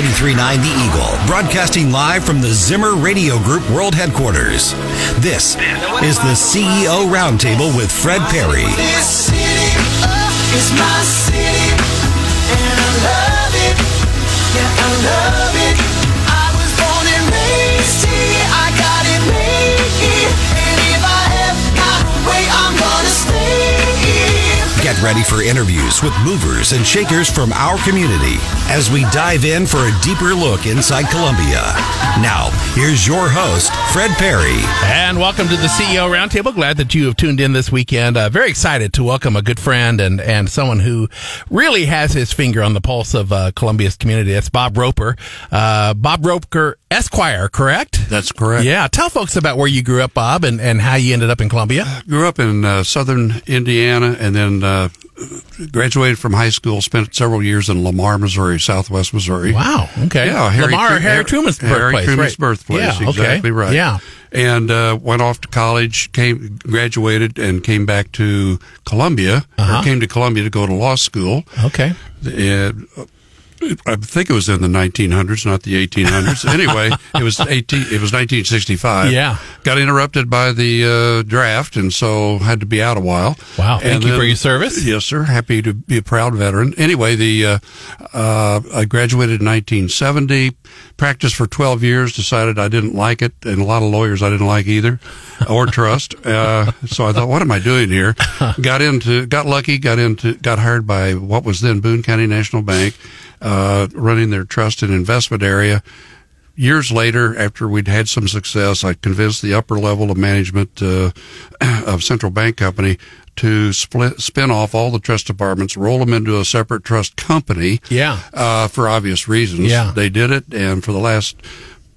93.9 The Eagle, broadcasting live from the Zimmer Radio Group World Headquarters. This is the CEO Roundtable with Fred Parry. City uh, is my city, and I love it. Yeah, I love it. Ready for interviews with movers and shakers from our community as we dive in for a deeper look inside Columbia. Now, here's your host, Fred Parry. And welcome to the CEO Roundtable. Glad that you have tuned in this weekend. Uh, very excited to welcome a good friend and, and someone who really has his finger on the pulse of uh, Columbia's community. That's Bob Roper. Uh, Bob Roper Esquire, correct? That's correct. Yeah. Tell folks about where you grew up, Bob, and, and how you ended up in Columbia. Grew up in uh, southern Indiana and then uh, graduated from high school, spent several years in Lamar, Missouri, southwest Missouri. Wow. Okay. Yeah, Harry, Lamar, Tru- Harry Truman's birthplace. Harry. Truman's right. birthplace. Yeah. Okay. Exactly right. Yeah. And uh, went off to college, came, graduated, and came back to Columbia, Uh-huh. or came to Columbia to go to law school. Okay. Uh, I think it was in the 1900s, not the 1800s. anyway, it was 18. It was 1965. Yeah. Got interrupted by the uh, draft, and so had to be out a while. Wow. Thank And you for your service. Yes, sir. Happy to be a proud veteran. Anyway, the uh, uh, I graduated in 1970. Practiced for 12 years. Decided I didn't like it, and a lot of lawyers I didn't like either, or trust. Uh, so I thought, what am I doing here? Got into, got lucky, got into, got hired by what was then Boone County National Bank, uh, running their trust and investment area years later, after we'd had some success, I convinced the upper level of management uh, of Central Bank Company to split, spin off all the trust departments, roll them into a separate trust company. Yeah. Uh, for obvious reasons. Yeah. They did it, and for the last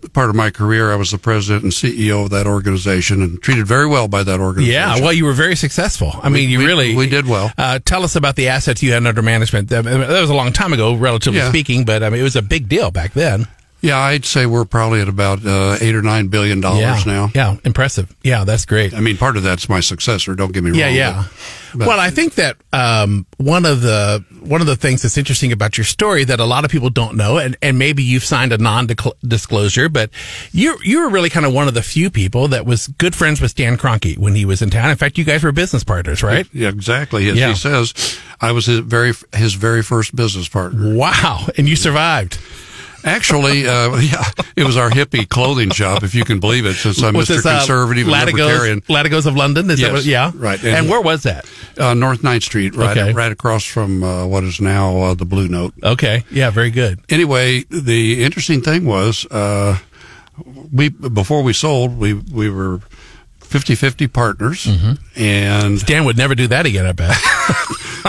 part of my career, I was the president and CEO of that organization and treated very well by that organization. Yeah, well, you were very successful. I mean, you we- really we did well. Uh, tell us about the assets you had under management. That that was a long time ago, relatively Yeah. speaking, but I mean, it was a big deal back then. Yeah, I'd say we're probably at about uh, eight or nine billion dollars yeah, now. yeah, impressive. Yeah, that's great. I mean, part of that's my successor. Don't get me Yeah, wrong. yeah. but- but- well, I think that um, one of the one of the things that's interesting about your story that a lot of people don't know, and, and maybe you've signed a non-disclosure, but you you were really kind of one of the few people that was good friends with Stan Kroenke when he was in town. In fact, you guys were business partners, right? Yeah, exactly. As Yeah. he says, I was his very his very first business partner. Wow, and you survived. Actually, uh, yeah, it was our hippie clothing shop, if you can believe it. Since I'm Was Mr. this, uh, Conservative Latigos, Libertarian, Latigos of London? Is that what, yeah, right. And, And- where was that? uh, North 9th Street, right, Okay. right across from uh, what is now uh, the Blue Note. Okay, yeah, very good. Anyway, the interesting thing was, uh, we before we sold, we we were 50-50 partners, Mm-hmm. and Dan would never do that again. I bet.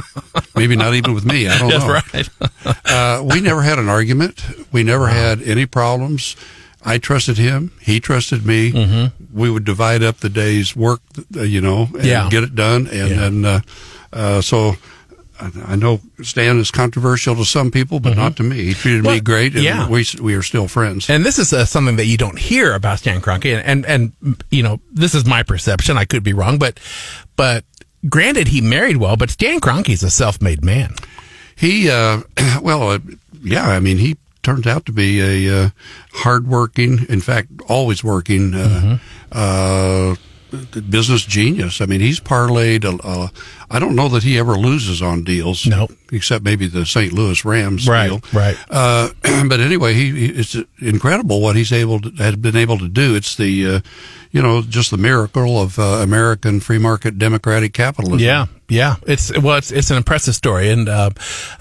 maybe not even with me. I don't know. Right. uh, we never had an argument. We never had any problems. I trusted him. He trusted me. Mm-hmm. We would divide up the day's work, uh, you know, and Yeah. get it done. And Yeah. then, uh, uh, so I, know Stan is controversial to some people, but not to me. He treated Mm-hmm. Well, me great, and yeah. we we are still friends. And this is uh, something that you don't hear about Stan Kroenke, and, and and you know this is my perception. I could be wrong, but but granted, he married well, but Stan Kroenke's a self-made man. He, uh, well, uh, yeah, I mean, he turned out to be a uh, hardworking, in fact, always working, uh, uh, business genius. I mean, he's parlayed. A, a, I don't know that he ever loses on deals. Nope. except maybe the St. Louis Rams Right, deal. right. Uh, but anyway, he, he it's incredible what he's able to, has been able to do. It's the, uh, you know, just the miracle of uh, American free market democratic capitalism. Yeah, yeah. It's well, it's it's an impressive story, and uh,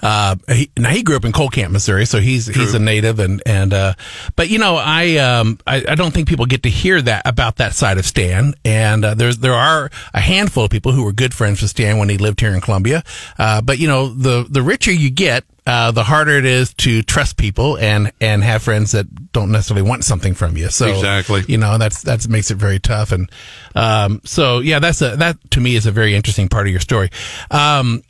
uh, he, now he grew up in Coal Camp, Missouri, so he's he's a native, and and uh, but you know, I um I, I don't think people get to hear that about that side of Stan, and uh, there's there are a handful of people who were good friends with Stan when he lived here in Columbia, uh, but you know, the the richer you get. Uh, the harder it is to trust people and, and have friends that don't necessarily want something from you. So Exactly. you know, that's, that's makes it very tough. And, um, so yeah, that's a, that to me is a very interesting part of your story. Um,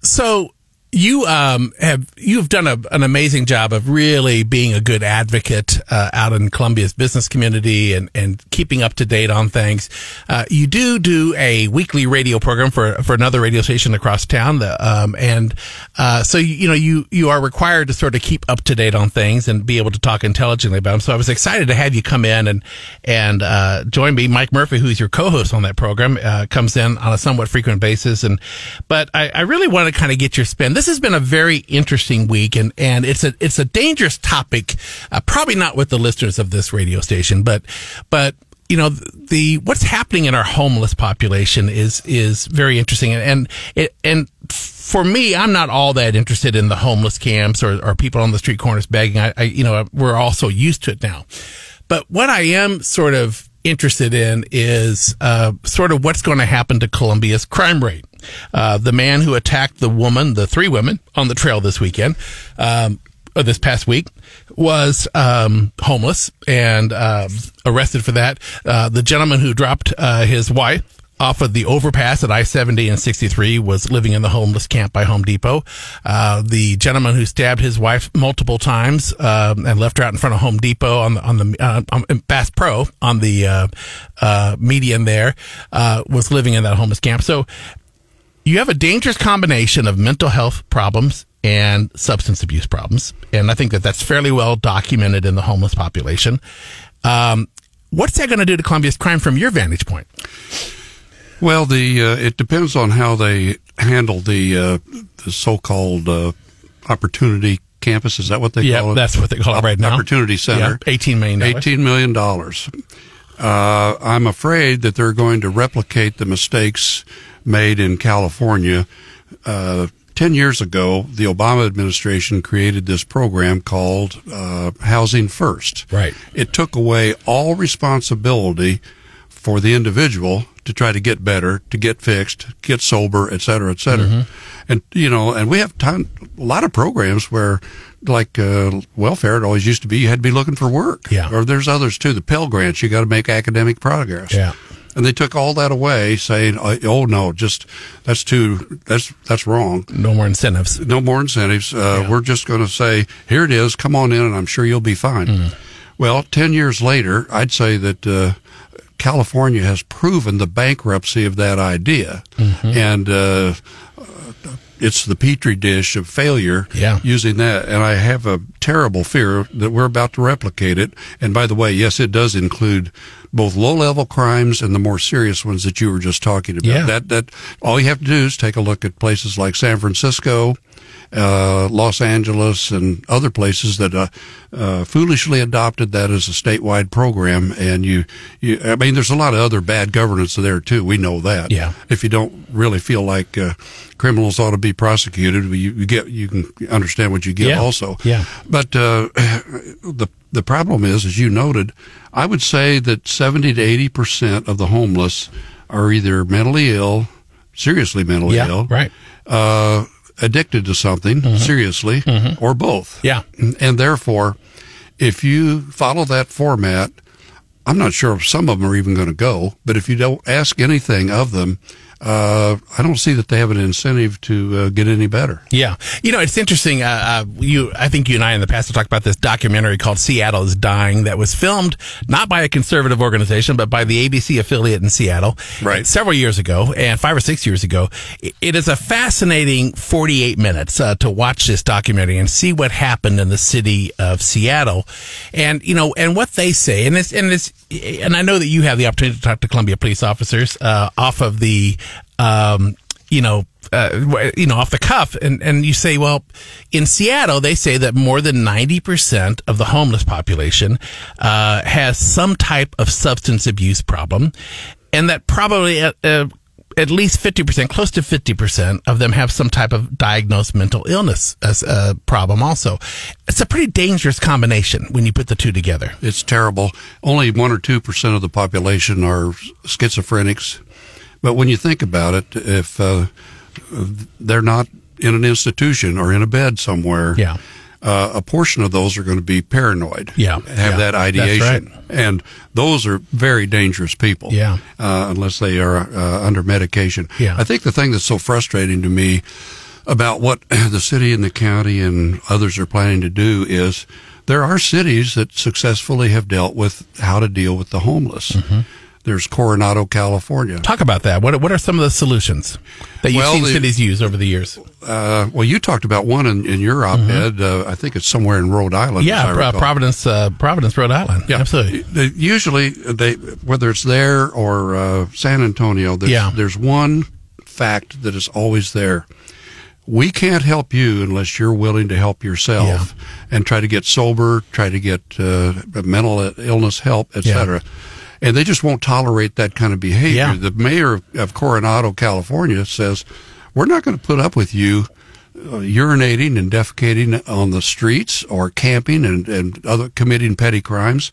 so you um, have you've done a, an amazing job of really being a good advocate uh, out in Columbia's business community and, and keeping up to date on things. Uh, you do do a weekly radio program for for another radio station across town, the, um, and uh, so you, you know you you are required to sort of keep up to date on things and be able to talk intelligently about them. So I was excited to have you come in and and uh, join me. Mike Murphy, who's your co-host on that program, uh, comes in on a somewhat frequent basis, and but I, I really want to kind of get your spin. This has been a very interesting week, and, and it's a it's a dangerous topic. Uh, probably not with the listeners of this radio station, but but you know the what's happening in our homeless population is is very interesting, and and and for me, I'm not all that interested in the homeless camps or, or people on the street corners begging. I, I you know we're all so used to it now, but what I am sort of interested in is uh, sort of what's going to happen to Columbia's crime rate. Uh, the man who attacked the woman, the three women on the trail this weekend, um, or this past week, was um, homeless and uh, arrested for that. Uh, the gentleman who dropped uh, his wife off of the overpass at I 70 and 63 was living in the homeless camp by Home Depot. Uh, the gentleman who stabbed his wife multiple times um, and left her out in front of Home Depot on the on the uh, on Bass Pro on the uh, uh, median there was living in that homeless camp. So you have a dangerous combination of mental health problems and substance abuse problems, and I think that that's fairly well documented in the homeless population. Um, what's that going to do to Columbia's crime from your vantage point? Well, the uh, it depends on how they handle the uh, the so-called uh, opportunity campus. Is that what they Yeah, call it? Yeah, that's what they call it right now. Opportunity Center. Yeah, $18 million. Eighteen million dollars. Uh, I'm afraid that they're going to replicate the mistakes made in California. Uh, Ten years ago, the Obama administration created this program called uh, Housing First. Right. It took away all responsibility for the individual to try to get better, to get fixed, get sober, et cetera, et cetera. Mm-hmm. And, you know, and we have ton, a lot of programs where, like, uh, welfare, it always used to be you had to be looking for work. Yeah. Or there's others too. The Pell Grants, you got to make academic progress. Yeah. And they took all that away, saying, "Oh oh, no, just that's too that's that's wrong. No more incentives. No more incentives. Uh, We're just going to say, here it is. Come on in, and I'm sure you'll be fine." Mm. Well, ten years later, I'd say that uh, California has proven the bankruptcy of that idea, Mm-hmm. and uh, it's the petri dish of failure Yeah. using that. And I have a terrible fear that we're about to replicate it. And by the way, yes, it does include both low level crimes and the more serious ones that you were just talking about. Yeah. That, that, all you have to do is take a look at places like San Francisco, uh, Los Angeles and other places that uh, uh, foolishly adopted that as a statewide program. And you, you, I mean, there's a lot of other bad governance there too. We know that. Yeah. If you don't really feel like uh, criminals ought to be prosecuted, you, you get you can understand what you get Yeah. also. Yeah. But uh, the the problem is, as you noted, I would say that 70 to 80 percent of the homeless are either mentally ill, seriously mentally Yeah, ill, right. uh, addicted to something seriously, or both. Mm-hmm. Yeah. And therefore, if you follow that format, I'm not sure if some of them are even going to go, but if you don't ask anything of them, uh, I don't see that they have an incentive to uh, get any better. Yeah, you know it's interesting. Uh, uh, you, I think you and I in the past have talked about this documentary called "Seattle is Dying" that was filmed not by a conservative organization but by the ABC affiliate in Seattle, Right. Several years ago, and five or six years ago. It- is a fascinating forty-eight minutes uh, to watch this documentary and see what happened in the city of Seattle, and you know, and what they say, and it's and it's, and I know that you have the opportunity to talk to Columbia police officers uh, off of the. Um, you know, uh, you know, off the cuff, and and you say, well, in Seattle, they say that more than ninety percent of the homeless population uh, has some type of substance abuse problem, and that probably uh, uh, at least fifty percent, close to fifty percent of them have some type of diagnosed mental illness as a problem. Also, it's a pretty dangerous combination when you put the two together. It's terrible. Only one or two percent of the population are schizophrenics. But when you think about it, if uh, they're not in an institution or in a bed somewhere, Yeah. uh, a portion of those are going to be paranoid. Yeah. have Yeah. that ideation, right. and those are very dangerous people. Yeah. uh, unless they are uh, under medication. Yeah. I think the thing that's so frustrating to me about what the city and the county and others are planning to do is there are cities that successfully have dealt with how to deal with the homeless. Mm-hmm. There's Coronado, California. Talk about that. What what are some of the solutions that you've Well, seen the- cities use over the years? Uh, well, you talked about one in, in your op-ed. Uh, I think it's somewhere in Rhode Island. Mm-hmm. Yeah, Pro- Providence, uh, Providence, Rhode Island. Yeah, absolutely. They- usually, they whether it's there or uh, San Antonio, there's, Yeah. there's one fact that is always there. We can't help you unless you're willing to help yourself and try to get sober, try to get uh, mental illness help, etc. And they just won't tolerate that kind of behavior. Yeah. The mayor of, of Coronado, California, says we're not going to put up with you uh, urinating and defecating on the streets or camping and, and other committing petty crimes.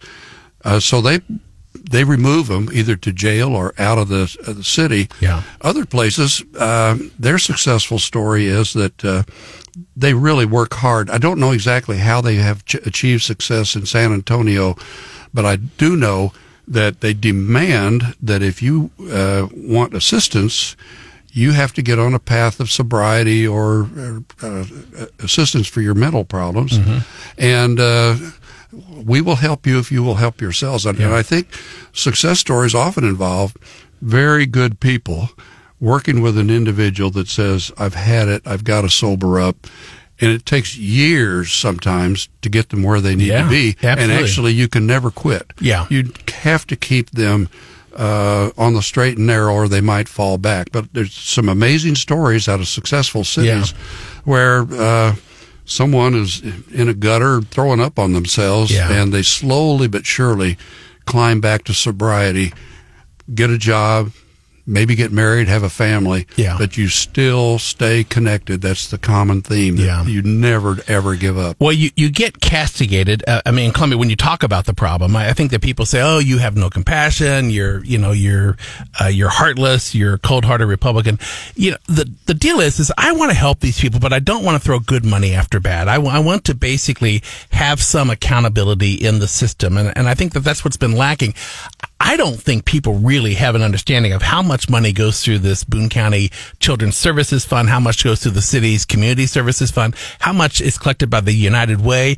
Uh, so they they remove them either to jail or out of the, of the city. Yeah. Other places, uh, their successful story is that uh, they really work hard. I don't know exactly how they have ch- achieved success in San Antonio, but I do know that they demand that if you uh, want assistance, you have to get on a path of sobriety or uh, assistance for your mental problems, and uh, we will help you if you will help yourselves. And, and I think success stories often involve very good people working with an individual that says, "I've had it. I've got to sober up." And it takes years sometimes to get them where they need Yeah, to be. And actually, you can never quit. Yeah. You have to keep them uh, on the straight and narrow, or they might fall back. But there's some amazing stories out of successful cities where uh, someone is in a gutter throwing up on themselves, Yeah. and they slowly but surely climb back to sobriety, get a job. Maybe get married, have a family, Yeah. but you still stay connected. That's the common theme. that Yeah. You never, ever give up. Well, you, you get castigated. Uh, I mean, Columbia, when you talk about the problem, I, I think that people say, "Oh, you have no compassion. You're, you know, you're, uh, you're heartless. You're a cold-hearted Republican." You know, the the deal is, is I want to help these people, but I don't want to throw good money after bad. I, I want to basically have some accountability in the system, and and I think that that's what's been lacking. I don't think people really have an understanding of how much money goes through this Boone County Children's Services Fund, how much goes through the city's Community Services Fund, how much is collected by the United Way.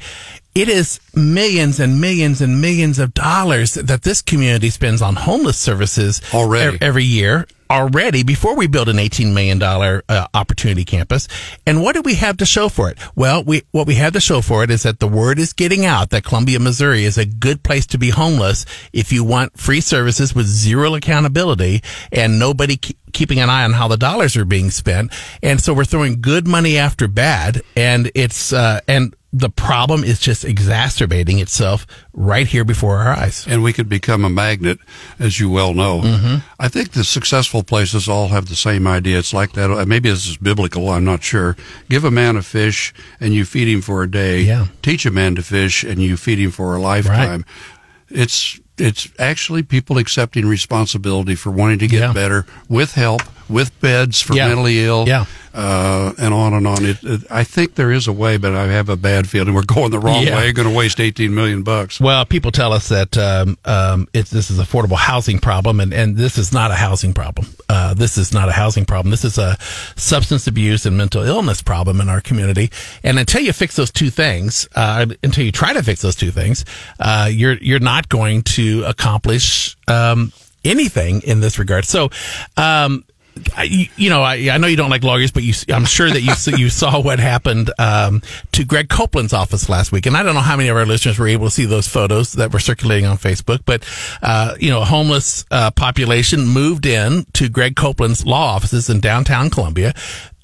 It is millions and millions and millions of dollars that this community spends on homeless services Already. every year already before we build an $18 million uh, opportunity campus. And what do we have to show for it? Well, we, what we have to show for it is that the word is getting out that Columbia, Missouri is a good place to be homeless if you want free services with zero accountability and nobody ke- keeping an eye on how the dollars are being spent. And so we're throwing good money after bad and it's, uh, and the problem is just exacerbating itself right here before our eyes. and we could become a magnet, as you well know. Mm-hmm. I think the successful places all have the same idea. It's like that. uh, Maybe this is biblical. I'm not sure. Give a man a fish and you feed him for a day. Yeah. Teach a man to fish and you feed him for a lifetime. It's it's actually people accepting responsibility for wanting to get Yeah. better with help, with beds for Yeah. mentally ill, Yeah. uh, and on and on. It, it, I think there is a way, but I have a bad feeling we're going the wrong Yeah. way. Going to waste 18 million bucks. Well, people tell us that um, um, it's this is an affordable housing problem, and, and this is not a housing problem. Uh, this is not a housing problem. This is a substance abuse and mental illness problem in our community. And until you fix those two things, uh, until you try to fix those two things, uh, you're you're not going to accomplish um, anything in this regard. So. Um, I, you, know, I, I know you don't like lawyers, but you, I'm sure that you you saw what happened um, to Greg Copeland's office last week, and I don't know how many of our listeners were able to see those photos that were circulating on Facebook. But uh, you know, a homeless uh, population moved in to Greg Copeland's law offices in downtown Columbia.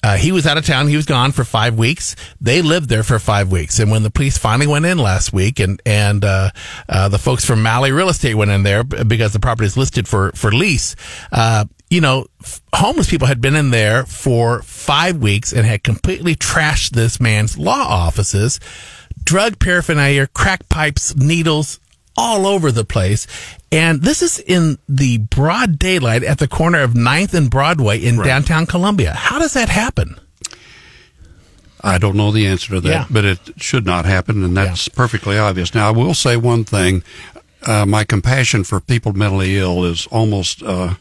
Uh, he was out of town. He was gone for five weeks. They lived there for five weeks. And when the police finally went in last week and, and, uh, uh, the folks from Malley Real Estate went in there because the property is listed for, for lease, uh, you know, f- homeless people had been in there for five weeks and had completely trashed this man's law offices, drug paraphernalia, crack pipes, needles, all over the place. And this is in the broad daylight at the corner of 9th and Broadway in downtown Columbia. How does that happen? I don't know the answer to that, Yeah. but it should not happen, and that's perfectly obvious. Now, I will say one thing: uh, my compassion for people mentally ill is almost uh,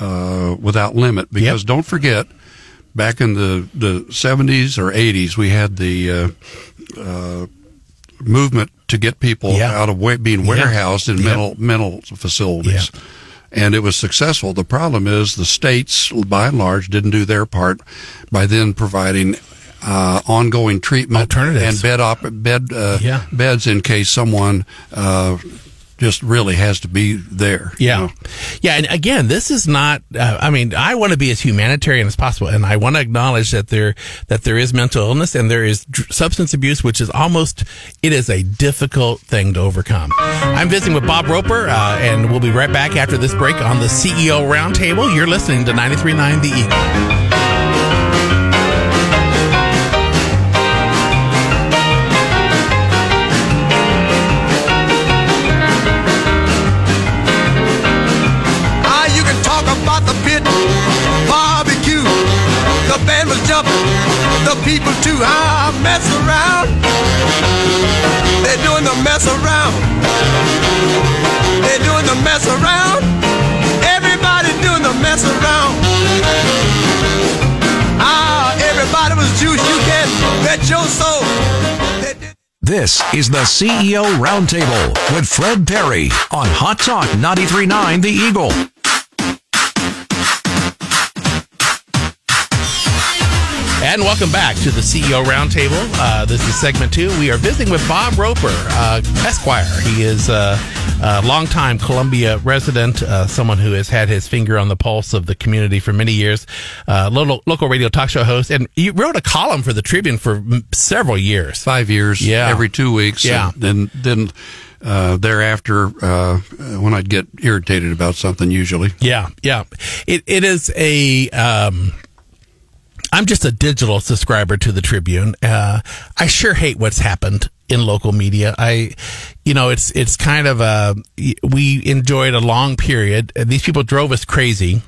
uh, without limit. Because don't forget, back in the the 70s or 80s, we had the uh, uh, movement to get people Yeah. out of wa- being Yeah. warehoused in Yep. mental mental facilities. And it was successful. The problem is the states, by and large, didn't do their part by then providing uh, ongoing treatment and bed op- bed uh, Yeah. beds in case someone uh, just really has to be there. you Yeah. know. Yeah. And again, this is not, uh, I mean, I want to be as humanitarian as possible. And I want to acknowledge that there, that there is mental illness and there is substance abuse, which is almost, it is a difficult thing to overcome. I'm visiting with Bob Roper, uh, and we'll be right back after this break on the CEO Roundtable. You're listening to 93.9 The Eagle. Mess around. They're doing the mess around. They're doing the mess around. Everybody doing the mess around. Ah, everybody was juice. You can bet your soul. This is the CEO Roundtable with Fred Parry on Hot Talk 93.9 The Eagle. And welcome back to the CEO Roundtable. Uh, this is segment two. We are visiting with Bob Roper, uh, Esquire. He is uh, a longtime Columbia resident, uh, someone who has had his finger on the pulse of the community for many years, uh, local, local radio talk show host, and he wrote a column for the Tribune for several years. five years, Yeah. every two weeks. Yeah. and then then uh, thereafter, uh, when I'd get irritated about something, usually. Yeah, yeah. It it is a. Um, I'm just a digital subscriber to the Tribune. Uh, I sure hate what's happened in local media. I, you know, it's it's kind of a. We enjoyed a long period. These people drove us crazy,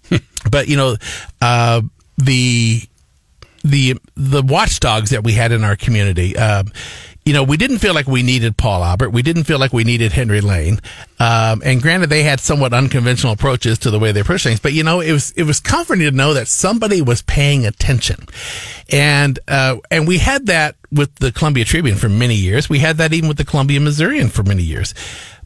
but you know, uh, the the the watchdogs that we had in our community. Um, you know, we didn't feel like we needed Paul Albert. We didn't feel like we needed Henry Lane. Um, and granted, they had somewhat unconventional approaches to the way they approach things. But you know, it was it was comforting to know that somebody was paying attention, and uh, and we had that with the Columbia Tribune for many years. We had that even with the Columbia Missourian for many years.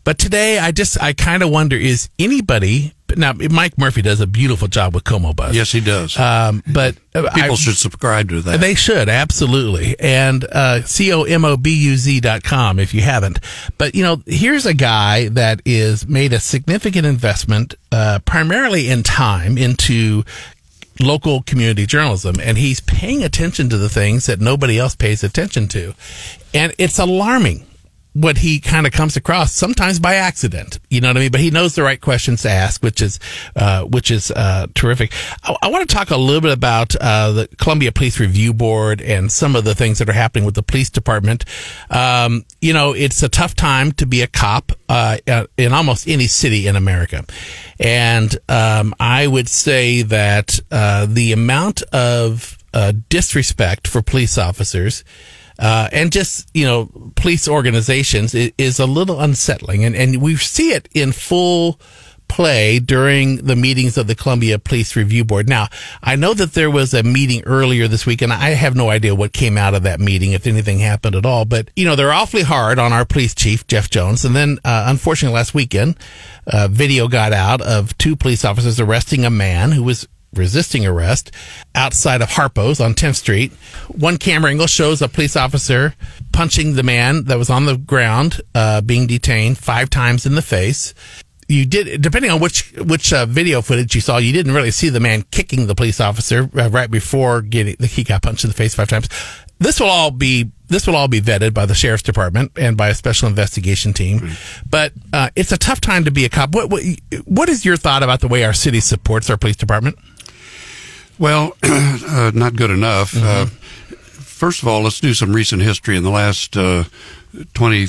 But today, I just I kind of wonder: is anybody now? Mike Murphy does a beautiful job with Como Buzz. Yes, he does. Um, but uh, People I- should subscribe to that. they should absolutely, and uh, c o m o b u z dot com if you haven't. But you know, here's a guy that is made a significant investment, uh, primarily in time, into local community journalism, and he's paying attention to the things that nobody else pays attention to, and it's alarming what he kind of comes across sometimes by accident. You know what I mean? But he knows the right questions to ask, which is, uh, which is, uh, terrific. I, I want to talk a little bit about, uh, the Columbia Police Review Board and some of the things that are happening with the police department. Um, you know, it's a tough time to be a cop, uh, in almost any city in America. And, um, I would say that, uh, the amount of, uh, disrespect for police officers, uh, and just you know police organizations is, a little unsettling, and and we see it in full play during the meetings of the Columbia Police Review Board. Now, I know that there was a meeting earlier this week, and I have no idea what came out of that meeting, if anything happened at all. But you know, they're awfully hard on our police chief, Geoff Jones, and then uh, unfortunately last weekend, uh, video got out of two police officers arresting a man who was resisting arrest outside of Harpo's on 10th Street. One camera angle shows a police officer punching the man that was on the ground, uh, being detained five times in the face. You did, depending on which which uh, video footage you saw, you didn't really see the man kicking the police officer uh, right before getting he got punched in the face five times. This will all be this will all be vetted by the sheriff's department and by a special investigation team. But uh, it's a tough time to be a cop. What, what what is your thought about the way our city supports our police department? Well, uh, not good enough. Uh, first of all, let's do some recent history in the last uh, 20,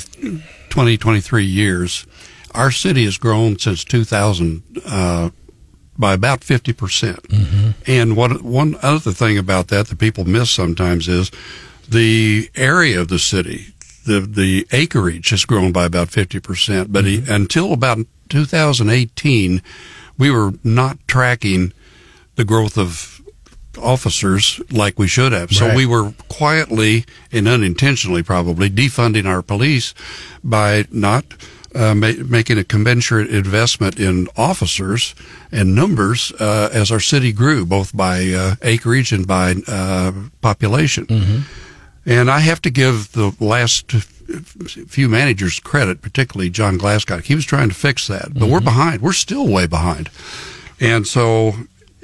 20, 23 years. Our city has grown since 2000 uh, by about 50%. percent And what, one other thing about that that people miss sometimes is the area of the city, the, the acreage has grown by about 50%. But he, until about 2018, we were not tracking the growth of officers like we should have. So Right. we were quietly and unintentionally probably defunding our police by not uh, ma- making a commensurate investment in officers and numbers uh, as our city grew, both by uh, acreage and by uh, population. And I have to give the last few managers credit, particularly John Glascock. He was trying to fix that, but we're behind. We're still way behind. And so,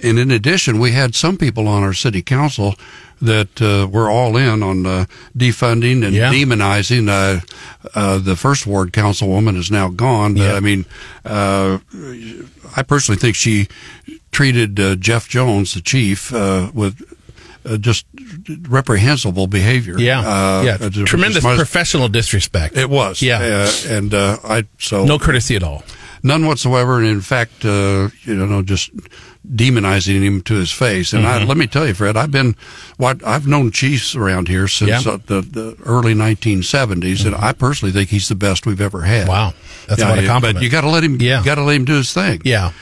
and in addition, we had some people on our city council that uh, were all in on uh, defunding and Yeah. demonizing. Uh, uh, the first ward councilwoman is now gone. Yeah. I mean, uh, I personally think she treated uh, Geoff Jones, the chief, uh, with uh, just reprehensible behavior. Yeah, Uh, yeah, uh, tremendous professional disrespect. It was. Yeah. Uh, and uh, I so no courtesy at all. none whatsoever, and in fact, uh, you know, just demonizing him to his face. And Mm-hmm. I, let me tell you, Fred, I've been what I've known Chiefs around here since Yeah. Mm-hmm. uh, the, the early 1970s, and I personally think he's the best we've ever had. Wow, that's Yeah, what a compliment. But you got to let him. Yeah. You got to let him do his thing. yeah.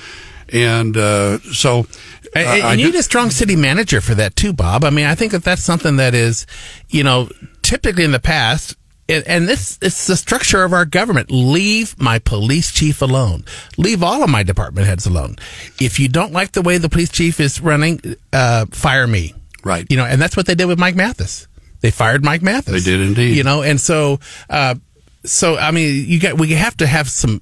And uh, so, And, I- and I you need a strong city manager for that too, Bob. I mean, I think that that's something that is, you know, typically in the past, and, this it's the structure of our government. Leave my police chief alone. Leave all of my department heads alone. If you don't like the way the police chief is running, uh, fire me. Right. You know, and that's what they did with Mike Matthes. They fired Mike Matthes. They did indeed. You know, and so, uh, so I mean, you got we have to have some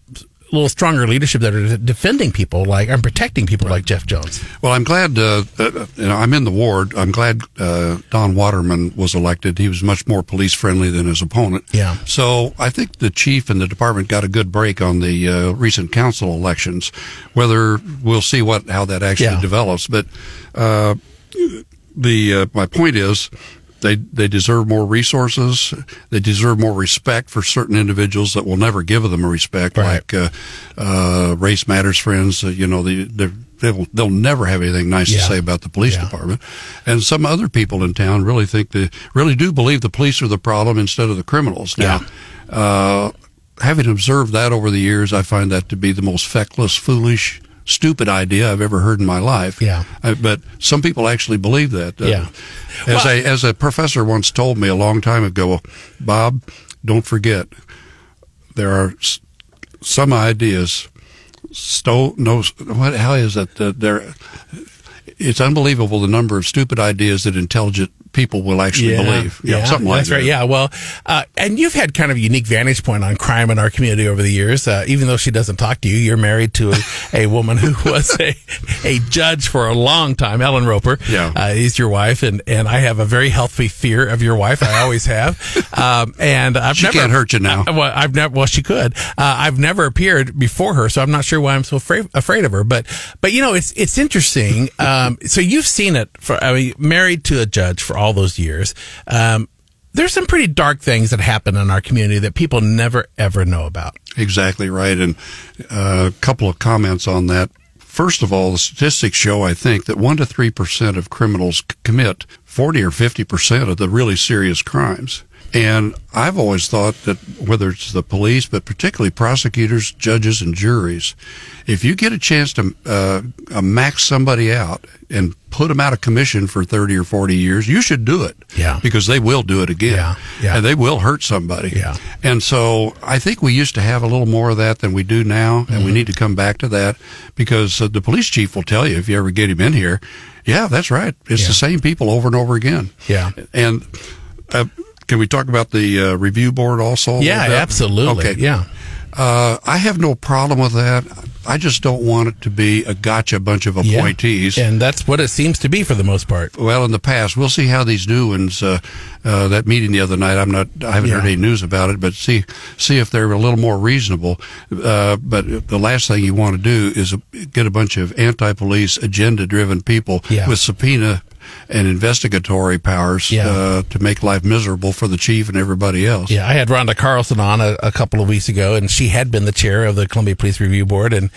little stronger leadership that are defending people like and protecting people like Geoff Jones. Well, I'm glad. Uh, uh, you know, I'm in the ward. I'm glad uh, Don Waterman was elected. He was much more police friendly than his opponent. Yeah. So I think the chief and the department got a good break on the uh, recent council elections. Whether we'll see what how that actually Yeah. develops, but uh, the uh, my point is. They they deserve more resources. They deserve more respect for certain individuals that will never give them a respect, Right. like uh, uh, race matters friends. Uh, you know, the, they'll they'll never have anything nice Yeah. to say about the police Yeah. department. And some other people in town really think they really do believe the police are the problem instead of the criminals. Now, uh, having observed that over the years, I find that to be the most feckless, foolish. Stupid idea I've ever heard in my life. Yeah. Uh, but some people actually believe that. Uh, Yeah. As Well- a as a professor once told me a long time ago, Bob, don't forget there are s- some ideas stole no what how is that uh, there it's unbelievable the number of stupid ideas that intelligent people will actually believe Yeah, something like that's that right. Yeah, well, uh, and you've had kind of a unique vantage point on crime in our community over the years. Uh, even though she doesn't talk to you, you're married to a, a woman who was a, a judge for a long time, Ellen Roper. Yeah. uh, is your wife, and and I have a very healthy fear of your wife. I always have. Um, and I've She never, can't hurt you now. I- well, I've never. Well, she could. Uh, I've never appeared before her, so I'm not sure why I'm so afraid afraid of her. But but you know, it's it's interesting. Um, so you've seen it for. I mean, married to a judge for all those years. Um, there's some pretty dark things that happen in our community that people never ever know about. Exactly right. And uh, a couple of comments on that. First of all, the statistics show, I think, that 1% to 3% of criminals commit 40 or 50% of the really serious crimes. And I've always thought that whether it's the police, but particularly prosecutors, judges, and juries, if you get a chance to uh, uh, max somebody out and put them out of commission for 30 or 40 years, you should do it. Yeah. Because they will do it again. Yeah, yeah. And they will hurt somebody. Yeah. And so I think we used to have a little more of that than we do now, and Mm-hmm. we need to come back to that because uh, the police chief will tell you if you ever get him in here, yeah, that's right. It's Yeah. the same people over and over again. Yeah. And uh, can we talk about the uh, review board also? Yeah, absolutely. Okay. Yeah. Uh, I have no problem with that. I just don't want it to be a gotcha bunch of Yeah. appointees. And that's what it seems to be for the most part. Well, in the past, we'll see how these new ones. Uh, uh, that meeting the other night, I'm not. I haven't heard any news about it, but see see if they're a little more reasonable. Uh, but the last thing you want to do is get a bunch of anti-police, agenda-driven people Yeah. with subpoena and investigatory powers Yeah. uh, to make life miserable for the chief and everybody else. Yeah, I had Rhonda Carlson on a, a couple of weeks ago, and she had been the chair of the Columbia Police Review Board, and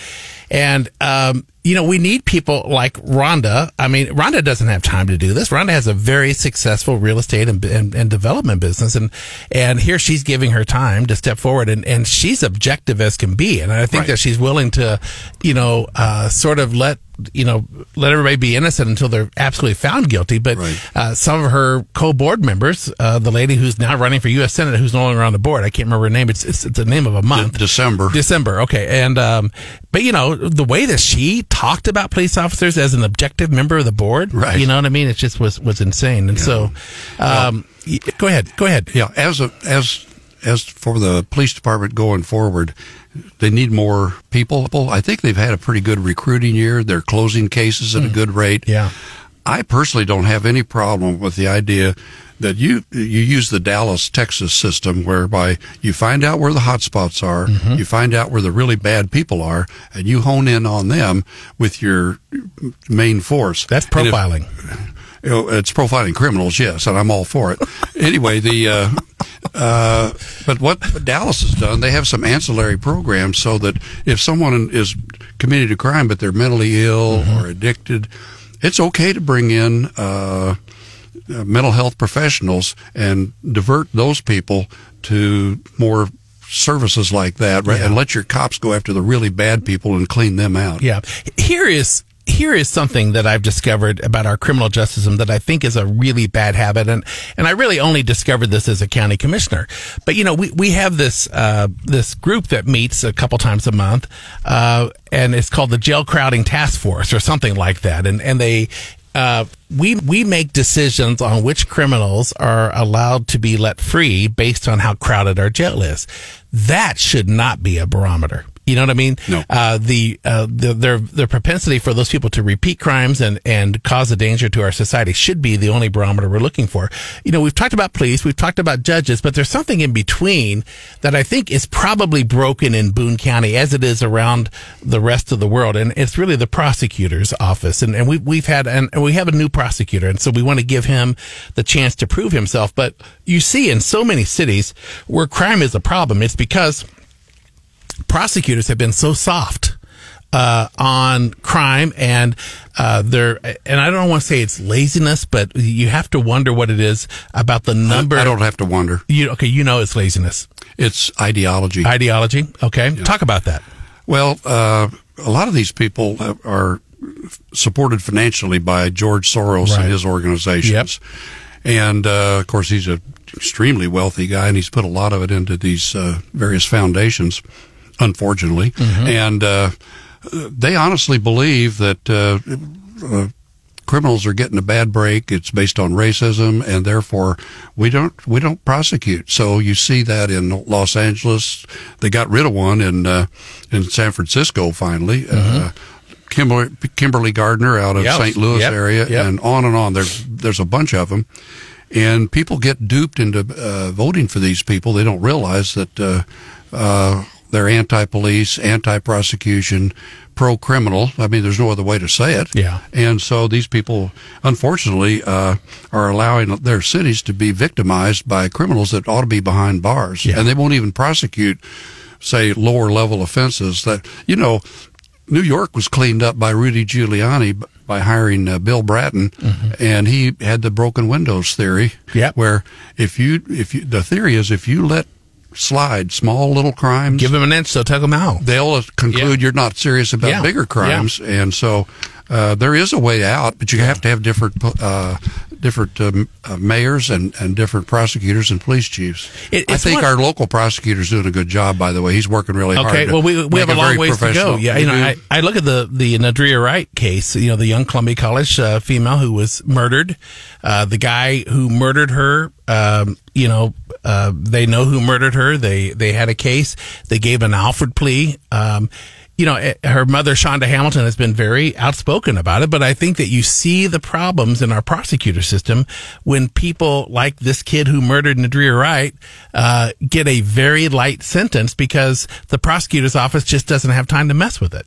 and um, you know, we need people like Rhonda. I mean, Rhonda doesn't have time to do this. Rhonda has a very successful real estate and, and, and development business. And, and here she's giving her time to step forward and, and she's objective as can be. And I think Right. that she's willing to, you know, uh, sort of let, you know, let everybody be innocent until they're absolutely found guilty. But Right. uh, some of her co-board members, uh, the lady who's now running for U.S. Senate, who's no longer on the board, I can't remember her name. It's, it's, it's the name of a month. December. December. Okay. And, um, but you know, the way that she talked about police officers as an objective member of the board, Right. You know what I mean? It just was, was insane. And so, um, y- go ahead, go ahead. Yeah, as a, as as for the police department going forward, they need more people. I think they've had a pretty good recruiting year. They're closing cases at a good rate. Yeah. I personally don't have any problem with the idea that you you use the Dallas, Texas system whereby you find out where the hot spots are, Mm-hmm. you find out where the really bad people are, and you hone in on them with your main force. That's And if- profiling. you know, it's profiling criminals, yes, and I'm all for it. anyway, the uh, uh, but what Dallas has done, they have some ancillary programs so that if someone is committed a crime but they're mentally ill or addicted, it's okay to bring in uh, uh, mental health professionals and divert those people to more services like that, right? and let your cops go after the really bad people and clean them out. Yeah. Here is here is something that I've discovered about our criminal justice system that I think is a really bad habit, and and I really only discovered this as a county commissioner. But you know, we we have this uh, this group that meets a couple times a month, uh, and it's called the Jail Crowding Task Force or something like that, and and they. Uh, we we make decisions on which criminals are allowed to be let free based on how crowded our jail is. That should not be a barometer. You know what I mean? No. Uh, the, uh, the their their propensity for those people to repeat crimes and and cause a danger to our society should be the only barometer we're looking for. You know, we've talked about police, we've talked about judges, but there's something in between that I think is probably broken in Boone County as it is around the rest of the world, and it's really the prosecutor's office. And and we we've had and we have a new prosecutor, and so we want to give him the chance to prove himself. But you see, in so many cities where crime is a problem, it's because prosecutors have been so soft uh, on crime and uh, they're and I don't want to say it's laziness, but you have to wonder what it is about the number. I don't have to wonder. You okay? You know it's laziness, It's ideology. ideology. Okay, talk about that. Well, uh, a lot of these people are supported financially by George Soros Right. and his organizations. yep. And, uh, of course, he's an extremely wealthy guy, and he's put a lot of it into these uh, various foundations, unfortunately. Mm-hmm. And uh, they honestly believe that uh, uh, criminals are getting a bad break. It's based on racism, and therefore we don't we don't prosecute. So you see that in Los Angeles. They got rid of one in uh, in San Francisco finally. Uh, Kimberly, Kimberly Gardner out of Yep. St. Louis Yep. area, Yep. and on and on. There's there's a bunch of them, and people get duped into uh, voting for these people. They don't realize that uh, uh, they're anti-police, anti-prosecution, pro-criminal. I mean, there's no other way to say it. Yeah. And so these people, unfortunately, uh, are allowing their cities to be victimized by criminals that ought to be behind bars, Yeah. and they won't even prosecute, say, lower level offenses. That you know, New York was cleaned up by Rudy Giuliani by hiring uh, Bill Bratton, and he had the broken windows theory. Mm-hmm. Yep. Where if you if you the theory is if you let slide small little crimes, Give them an inch, they'll take them out. they'll conclude Yeah. you're not serious about Yeah. bigger crimes, and so uh, there is a way out, but you have to have different uh, different um, uh, mayors and, and different prosecutors and police chiefs. It- I think one- our local prosecutor's doing a good job. By the way, he's working really hard. Okay, well, we, we have a long ways to go. Yeah, you know. I, I look at the the Nadria Wright case. You know, the young Columbia College uh, female who was murdered. Uh, the guy who murdered her. Um, you know, uh, they know who murdered her. They they had a case. They gave an Alford plea. Um, you know, eh, her mother, Shonda Hamilton, has been very outspoken about it, but I think that you see the problems in our prosecutor system when people like this kid who murdered Nadria Wright uh, get a very light sentence because the prosecutor's office just doesn't have time to mess with it.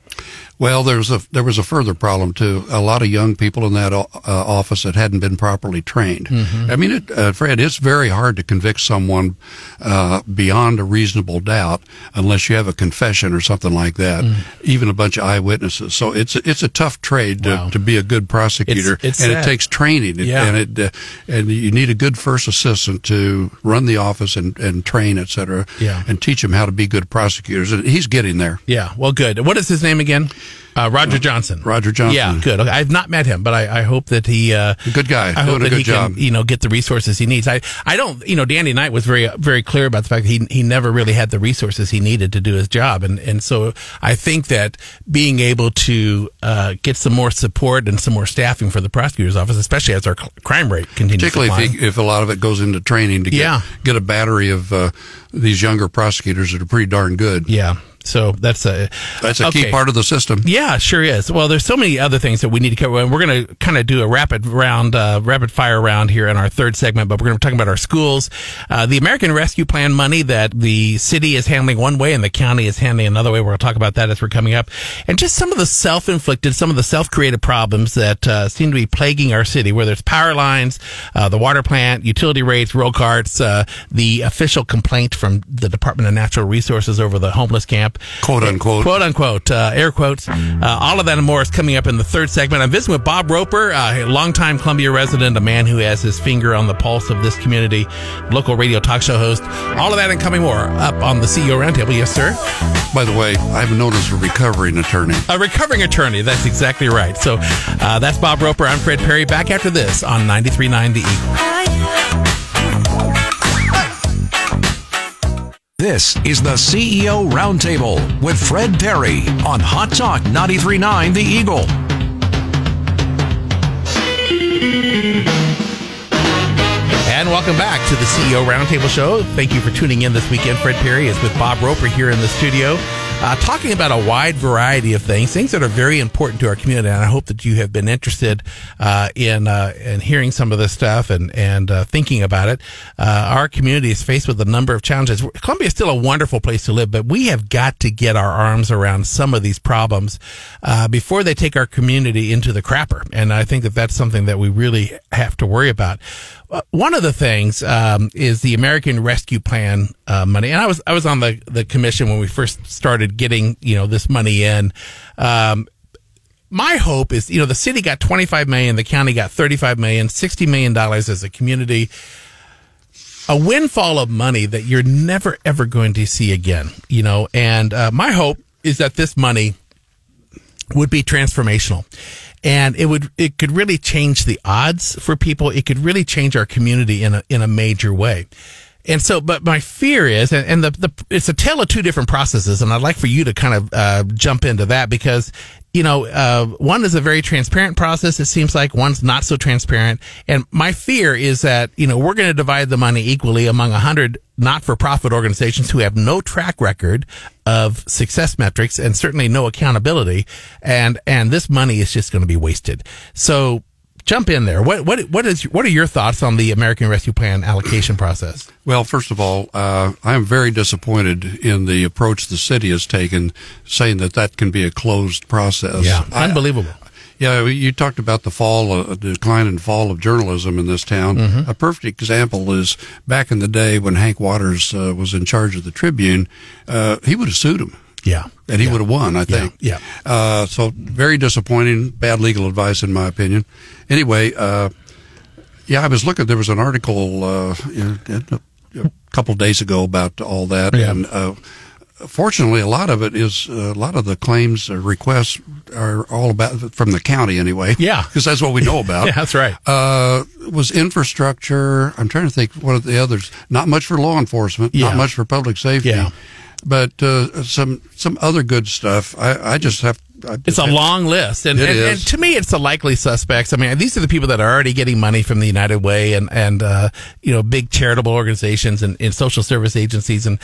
Well, there was a there was a further problem too. A lot of young people in that uh, office that hadn't been properly trained. Mm-hmm. I mean, it, uh, Fred, it's very hard to convict someone uh, beyond a reasonable doubt unless you have a confession or something like that. Mm. Even a bunch of eyewitnesses. So it's a, it's a tough trade to, Wow. to be a good prosecutor, It's- it's and sad. it takes training. Yeah. and it uh, and you need a good first assistant to run the office and, and train, et cetera, Yeah. and teach them how to be good prosecutors. And he's getting there. Yeah, well, good. What is his name again? Uh, Roger Johnson. Roger Johnson. Yeah, good. Okay, I've not met him, but I, I hope that he. Uh, Good guy. I hope Doing a that good he job. can, you know, get the resources he needs. I, I don't, you know, Danny Knight was very, very clear about the fact that he, he never really had the resources he needed to do his job, and and so I think that being able to uh, get some more support and some more staffing for the prosecutor's office, especially as our crime rate continues particularly to climb. if, he, if a lot of it goes into training to get, Yeah. get a battery of uh, these younger prosecutors that are pretty darn good. yeah, so that's a That's a key part of the system. Yeah, sure is. Well, there's so many other things that we need to cover, and we're going to kind of do a rapid round, uh, rapid fire round here in our third segment. But we're going to be talking about our schools, uh, the American Rescue Plan money that the city is handling one way and the county is handling another way. We're going to talk about that as we're coming up, and just some of the self-inflicted, some of the self-created problems that uh, seem to be plaguing our city, whether it's power lines, uh, the water plant, utility rates, roll carts, uh, the official complaint from the Department of Natural Resources over the homeless camp, Quote, unquote. quote unquote, uh, air quotes. Uh, all of that and more is coming up in the third segment. I'm visiting with Bob Roper, uh, a longtime Columbia resident, a man who has his finger on the pulse of this community, local radio talk show host. All of that and coming more up on the CEO Roundtable. Yes, sir. By the way, I've known as a recovering attorney. A recovering attorney. That's exactly right. So uh, that's Bob Roper. I'm Fred Parry. Back after this on 93.9 The Eagle. This is the CEO Roundtable with Fred Parry on Hot Talk 939 The Eagle. And welcome back to the CEO Roundtable Show. Thank you for tuning in this weekend. Fred Parry is with Bob Roper here in the studio, uh, talking about a wide variety of things, things that are very important to our community. And I hope that you have been interested uh, in uh, in hearing some of this stuff and and uh, thinking about it. Uh, our community is faced with a number of challenges. Columbia is still a wonderful place to live, but we have got to get our arms around some of these problems uh, before they take our community into the crapper. And I think that that's something that we really have to worry about. Uh, one of the things um, is the American Rescue Plan uh, money, and I was I was on the the commission when we first started getting you know this money in. Um, my hope is, you know, the city got 25 million, the county got 35 million, 60 million dollars as a community. A windfall of money that you're never ever going to see again, you know. And uh, my hope is that this money would be transformational and it would it could really change the odds for people. It could really change our community in a in a major way and so but my fear is and, and the, the it's a tale of two different processes and i'd like for you to kind of uh, jump into that because you know uh, one is a very transparent process it seems like one's not so transparent and my fear is that you know we're going to divide the money equally among a hundred not-for-profit organizations who have no track record of success metrics and certainly no accountability and and this money is just going to be wasted. So jump in there what what what is what are your thoughts on the American Rescue Plan allocation process Well, first of all, uh, I am very disappointed in the approach the city has taken, saying that that can be a closed process. I- unbelievable Yeah, you talked about the fall, uh, decline and fall of journalism in this town. Mm-hmm. A perfect example is back in the day when Hank Waters uh, was in charge of the Tribune, uh, he would have sued him. Yeah And he would have won, I think. yeah. Uh, so very disappointing, bad legal advice in my opinion. Anyway, uh, yeah, I was looking. There was an article uh, in- in- a couple of days ago about all that, Yeah. and uh, fortunately, a lot of it is uh, a lot of the claims or requests are all about from the county anyway. Yeah. because that's what we know about. Yeah, that's right. Uh, was infrastructure. I'm trying to think what are the others. Not much for law enforcement. Yeah. Not much for public safety. Yeah. But uh, some some other good stuff. I, I just have. I It's a long list, and, and, and to me, it's the likely suspects. I mean, these are the people that are already getting money from the United Way and and uh, you know big charitable organizations and, and social service agencies, and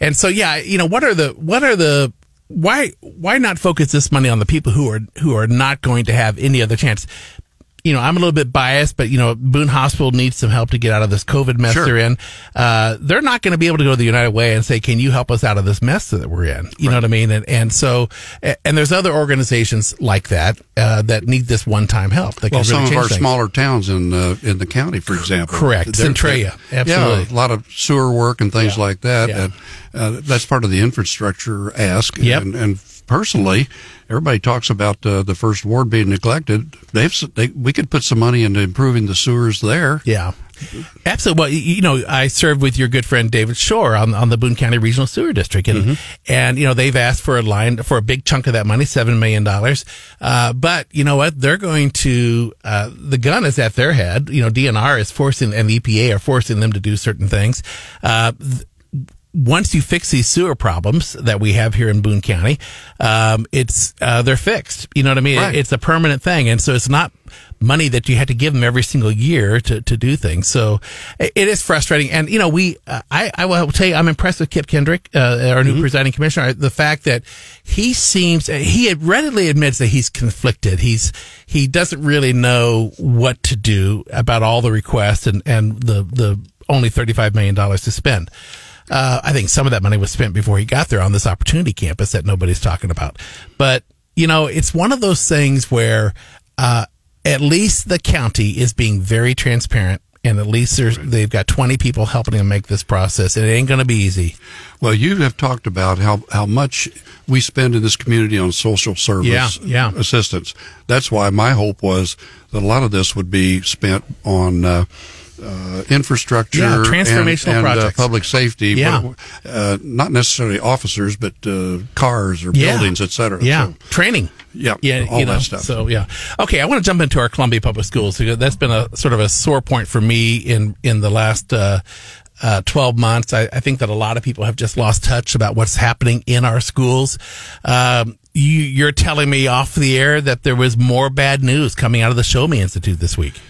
and so yeah, you know what are the what are the why why not focus this money on the people who are who are not going to have any other chance? You know, I'm a little bit biased, but you know, Boone Hospital needs some help to get out of this COVID mess Sure. they're in. Uh, they're not going to be able to go to the United Way and say, "Can you help us out of this mess that we're in?" You know what I mean? And and so, and there's other organizations like that uh, that need this one-time help. That Well, can some of our things. smaller towns in uh, in the county, for example, Correct. They're- Centralia. Yeah, Absolutely. a lot of sewer work and things Yeah. like that. Yeah. And uh, that's part of the infrastructure ask. Yep. And, and personally, everybody talks about uh, the first ward being neglected. They've they, we could put some money into improving the sewers there. Yeah. Absolutely. Well, you know, I served with your good friend David Shorr on on the Boone County Regional Sewer District, and Mm-hmm. and you know they've asked for a line for a big chunk of that money, seven million dollars. Uh, but you know what? They're going to uh, the gun is at their head. You know, DNR is forcing and the EPA are forcing them to do certain things. Uh, once you fix these sewer problems that we have here in Boone County, um, it's uh, they're fixed. You know what I mean? Right. It's a permanent thing, and so it's not money that you had to give them every single year to, to do things. So it is frustrating. And you know, we uh, I I will tell you, I'm impressed with Kip Kendrick, uh, our new presiding commissioner. The fact that he seems he readily admits that he's conflicted. He's he doesn't really know what to do about all the requests and and the the only thirty five million dollars to spend. Uh, I think some of that money was spent before he got there on this opportunity campus that nobody's talking about. But, you know, it's one of those things where, uh, at least the county is being very transparent and at least there's, they've got 20 people helping them make this process. It ain't going to be easy. Well, you have talked about how, how much we spend in this community on social service Yeah, yeah. assistance. That's why my hope was that a lot of this would be spent on uh, uh, infrastructure, Yeah, and- transformational and, uh, projects. public safety. Yeah. but, uh, not necessarily officers, but uh, cars or Yeah. buildings, et cetera. Yeah. So, Training. Yeah, Yeah. all you that stuff. So, yeah. Okay. I want to jump into our Columbia Public Schools because that's been a sort of a sore point for me in, in the last, uh, uh, 12 months. I, I think that a lot of people have just lost touch about what's happening in our schools. Um, you, you're telling me off the air that there was more bad news coming out of the Show Me Institute this week.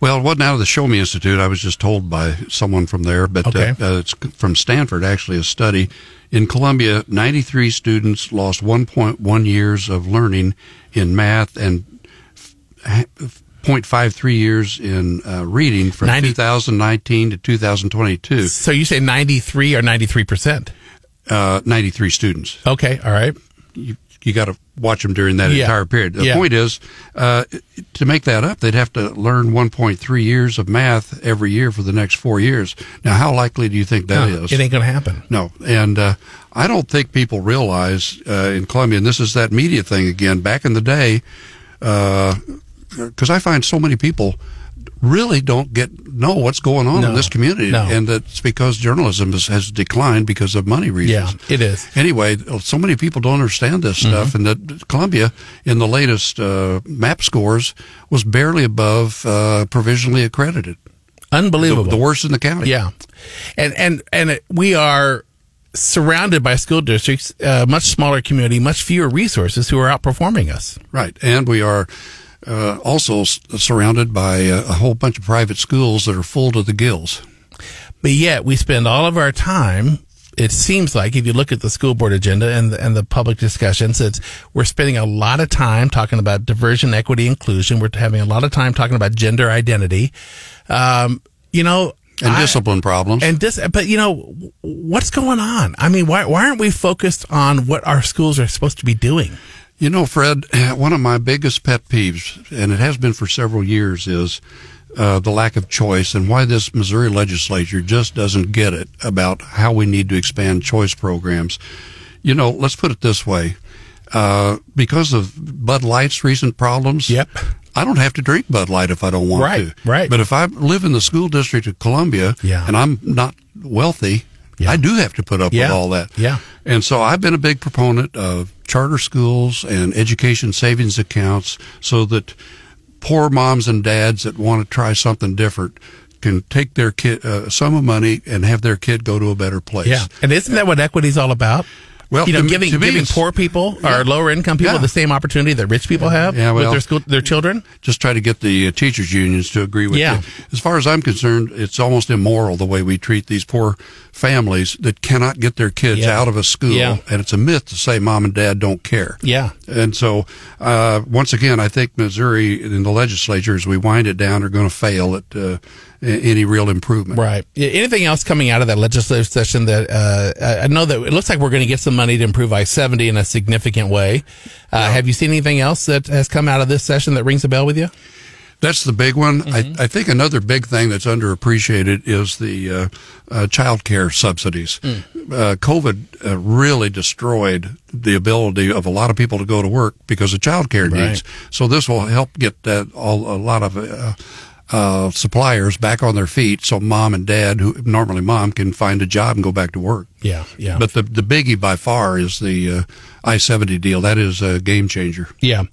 Well, it wasn't out of the Show Me Institute. I was just told by someone from there, but Okay. uh, uh, it's from Stanford, actually, a study. In Columbia, 93 students lost 1.1 years of learning in math and f- 0.53 years in uh, reading from 90 2019 to 2022. So you say 93 or 93%? Uh, 93 students. Okay. All right. you, you got to watch them during that Yeah. entire period. The Yeah. point is, uh, to make that up, they'd have to learn 1.3 years of math every year for the next four years. Now, how likely do you think that is? It ain't going to happen. No, and uh, I don't think people realize uh, in Columbia, and this is that media thing again. Back in the day, because I find so many people really don't get know what's going on No, in this community, no. and it's because journalism has, has declined because of money reasons. Yeah, it is. Anyway, so many people don't understand this stuff, Mm-hmm. and that Columbia, in the latest uh, map scores, was barely above uh, provisionally accredited. The, Unbelievable. the worst in the county. Yeah, and and and it- we are surrounded by school districts, uh, much smaller community, much fewer resources who are outperforming us. Right, and we are uh, also s- surrounded by a, a whole bunch of private schools that are full to the gills. But yet we spend all of our time. It seems like if you look at the school board agenda and the, and the public discussions, it's we're spending a lot of time talking about diversion, equity, inclusion. We're having a lot of time talking about gender identity. Um, you know, And I- discipline problems. And dis- but you know, what's going on? I mean, why why aren't we focused on what our schools are supposed to be doing? You know, Fred, one of my biggest pet peeves, and it has been for several years, is uh, the lack of choice and why this Missouri legislature just doesn't get it about how we need to expand choice programs. You know, let's put it this way. Uh, because of Bud Light's recent problems, Yep. I don't have to drink Bud Light if I don't want Right, to. right. But if I live in the school district of Columbia Yeah. and I'm not wealthy, Yeah. I do have to put up Yeah, with all that. yeah. And so I've been a big proponent of charter schools and education savings accounts so that poor moms and dads that want to try something different can take their kid uh, sum of money and have their kid go to a better place. Yeah, and isn't that what equity is all about? Well, you know, to giving to giving poor people or lower income people Yeah. the same opportunity that rich people have Yeah, with their school their children. just try to get the uh, teachers unions to agree with Yeah. you. As far as I'm concerned, it's almost immoral the way we treat these poor families that cannot get their kids Yeah. out of a school. Yeah. And it's a myth to say mom and dad don't care. Yeah. And so, uh, once again, I think Missouri in the legislature, as we wind it down, are going to fail at uh, any real improvement. Right. Yeah, Anything else coming out of that legislative session that uh, I know that it looks like we're going to get some money to improve I seventy in a significant way. Uh, Have you seen anything else that has come out of this session that rings a bell with you? That's the big one. Mm-hmm. I, I think another big thing that's underappreciated is the uh, uh, child care subsidies. Mm. Uh, COVID uh, really destroyed the ability of a lot of people to go to work because of child care Right. needs. So this will help get that all, a lot of uh, suppliers back on their feet so mom and dad, who normally mom, can find a job and go back to work. Yeah. Yeah. But the, the biggie by far is the uh, I 70 deal. That is a game changer. Yeah,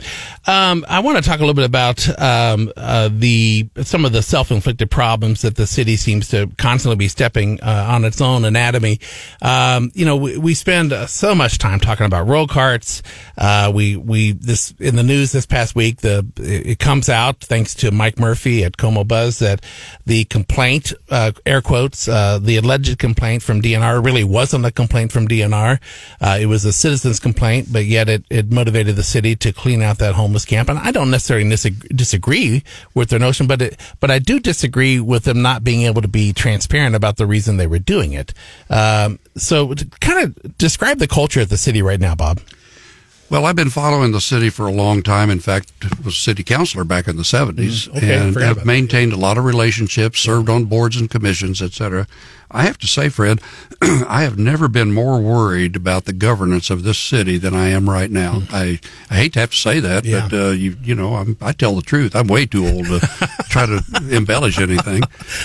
um, I want to talk a little bit about um, uh, the some of the self-inflicted problems that the city seems to constantly be stepping uh, on its own anatomy. Um, you know, we, we spend uh, so much time talking about roll carts. Uh, we we this in the news this past week. The it comes out thanks to Mike Murphy at Como Buzz that the complaint, uh, air quotes, uh, the alleged complaint from DNR really wasn't a complaint from DNR. Uh, it was a citizen's complaint, but yet it, it motivated the city to clean out that homeless camp. And I don't necessarily disagree with their notion, but it, but I do disagree with them not being able to be transparent about the reason they were doing it. Um, so, kind of describe the culture at the city right now, Bob. Well, I've been following the city for a long time. In fact, was city councilor back in the 70s Mm, okay, and have maintained a lot of relationships, served on boards and commissions, etc. I have to say, Fred, I have never been more worried about the governance of this city than I am right now. I, I hate to have to say that, Mm. Yeah. but uh, you you know, I'm, I tell the truth. I'm way too old to try to embellish anything.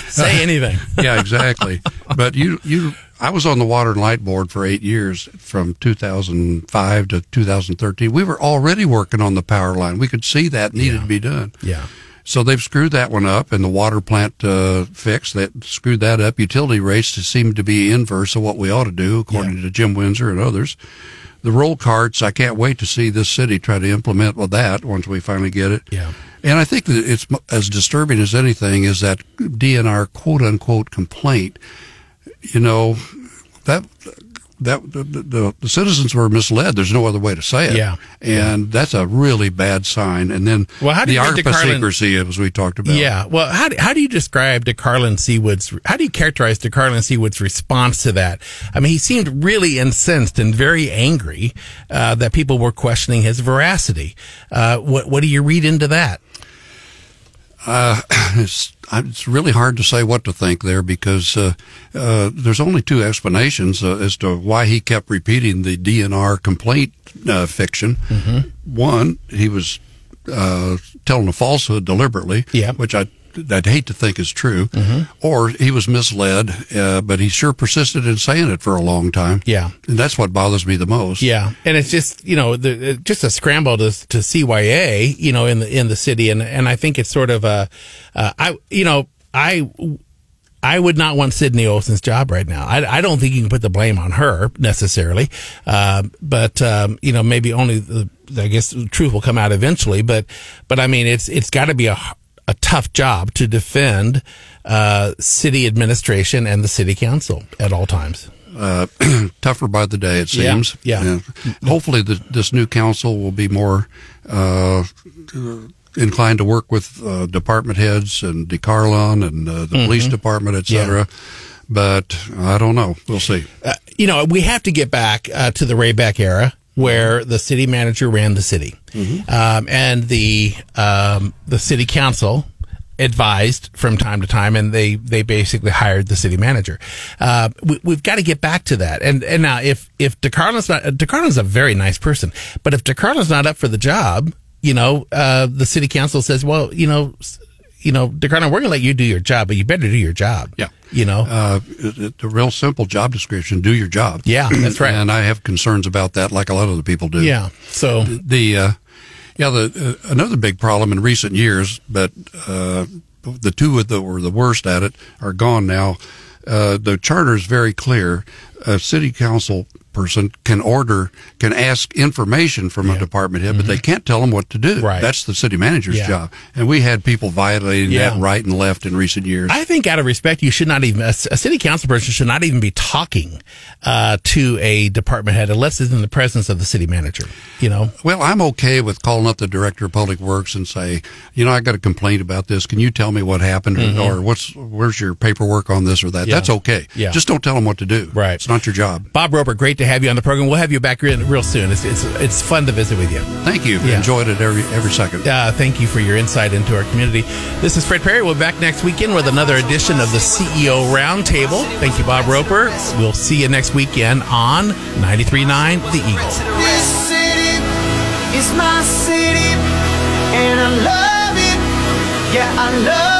Say anything. yeah, exactly. But you, you, I was on the Water and Light Board for eight years, from 2005 to 2013. We were already working on the power line. We could see that needed to be done. Yeah. So they've screwed that one up, and the water plant uh, fix that screwed that up. Utility rates seem to be inverse of what we ought to do, according to Jim Windsor and others. The roll carts, I can't wait to see this city try to implement with that once we finally get it. Yeah. And I think that it's as disturbing as anything is that DNR quote unquote complaint. You know, that that the, the, the citizens were misled. There's no other way to say it. Yeah. And that's a really bad sign. And then Well, how do you get ARPA secrecy, as we talked about. Yeah. Well, how do, how do you describe De'Carlon Seewood's, how do you characterize De'Carlon Seewood's response to that? I mean, he seemed really incensed and very angry, uh, that people were questioning his veracity. Uh, what, what do you read into that? Uh, it's it's really hard to say what to think there because uh, uh, there's only two explanations uh, as to why he kept repeating the DNR complaint uh, fiction. Mm-hmm. One, he was uh, telling a falsehood deliberately, Yeah. Which I I'd hate to think is true, or he was misled, uh, but he sure persisted in saying it for a long time. Yeah. and that's what bothers me the most. Yeah, and it's just you know the, just a scramble to to CYA you know in the in the city, and and I think it's sort of a uh, I you know I. I would not want Sydney Olsen's job right now. I, I don't think you can put the blame on her necessarily, uh, but um, you know maybe only the I guess the truth will come out eventually. But but I mean it's it's got to be a a tough job to defend uh, city administration and the city council at all times. uh, tougher by the day, it Yeah, seems. yeah. Hopefully, the, this new council will be more uh, inclined to work with uh, department heads and DeCarlon and uh, the police department, et cetera. But I don't know. We'll see. uh, you know, we have to get back uh, to the Ray Beck era where the city manager ran the city, um, and the um, the city council advised from time to time, and they they basically hired the city manager. Uh, we, we've got to get back to that. And and now, if if DeCarlo's not DeCarlo's a very nice person, but if DeCarlo's not up for the job, you know, uh, the city council says, well, you know. You know, DeCarlo, we're going to let you do your job, but you better do your job. Yeah. You know? Uh, it, it, a real simple job description: do your job. Yeah, that's right. and I have concerns about that, like a lot of the people do. yeah. So, the uh, yeah the uh, another big problem in recent years, but uh, the two that were the worst at it are gone now. Uh, the charter is very clear. A city council person can order, can ask information from a department head, but they can't tell them what to do. Mm-hmm. Right. That's the city manager's Yeah. job. And we had people violating Yeah. that right and left in recent years. I think out of respect, you should not even, a, city council person should not even be talking uh, to a department head unless it's in the presence of the city manager. You know? Well, I'm okay with calling up the director of public works and say, you know, I got a complaint about this. Can you tell me what happened, or, or what's where's your paperwork on this or that? Mm-hmm. Yeah. That's okay. Yeah. Just don't tell them what to do. Right. It's not your job. Bob Roper, great to have you on the program. We'll have you back real, real soon. It's, it's, it's fun to visit with you. Thank you. Yeah. Enjoyed it every every second. Uh, thank you for your insight into our community. This is Fred Parry. We'll be back next weekend with another edition of the CEO Roundtable. Thank you, Bob Roper. We'll see you next weekend on 93.9 The Eagle. This city is my city, and I love it. Yeah, I love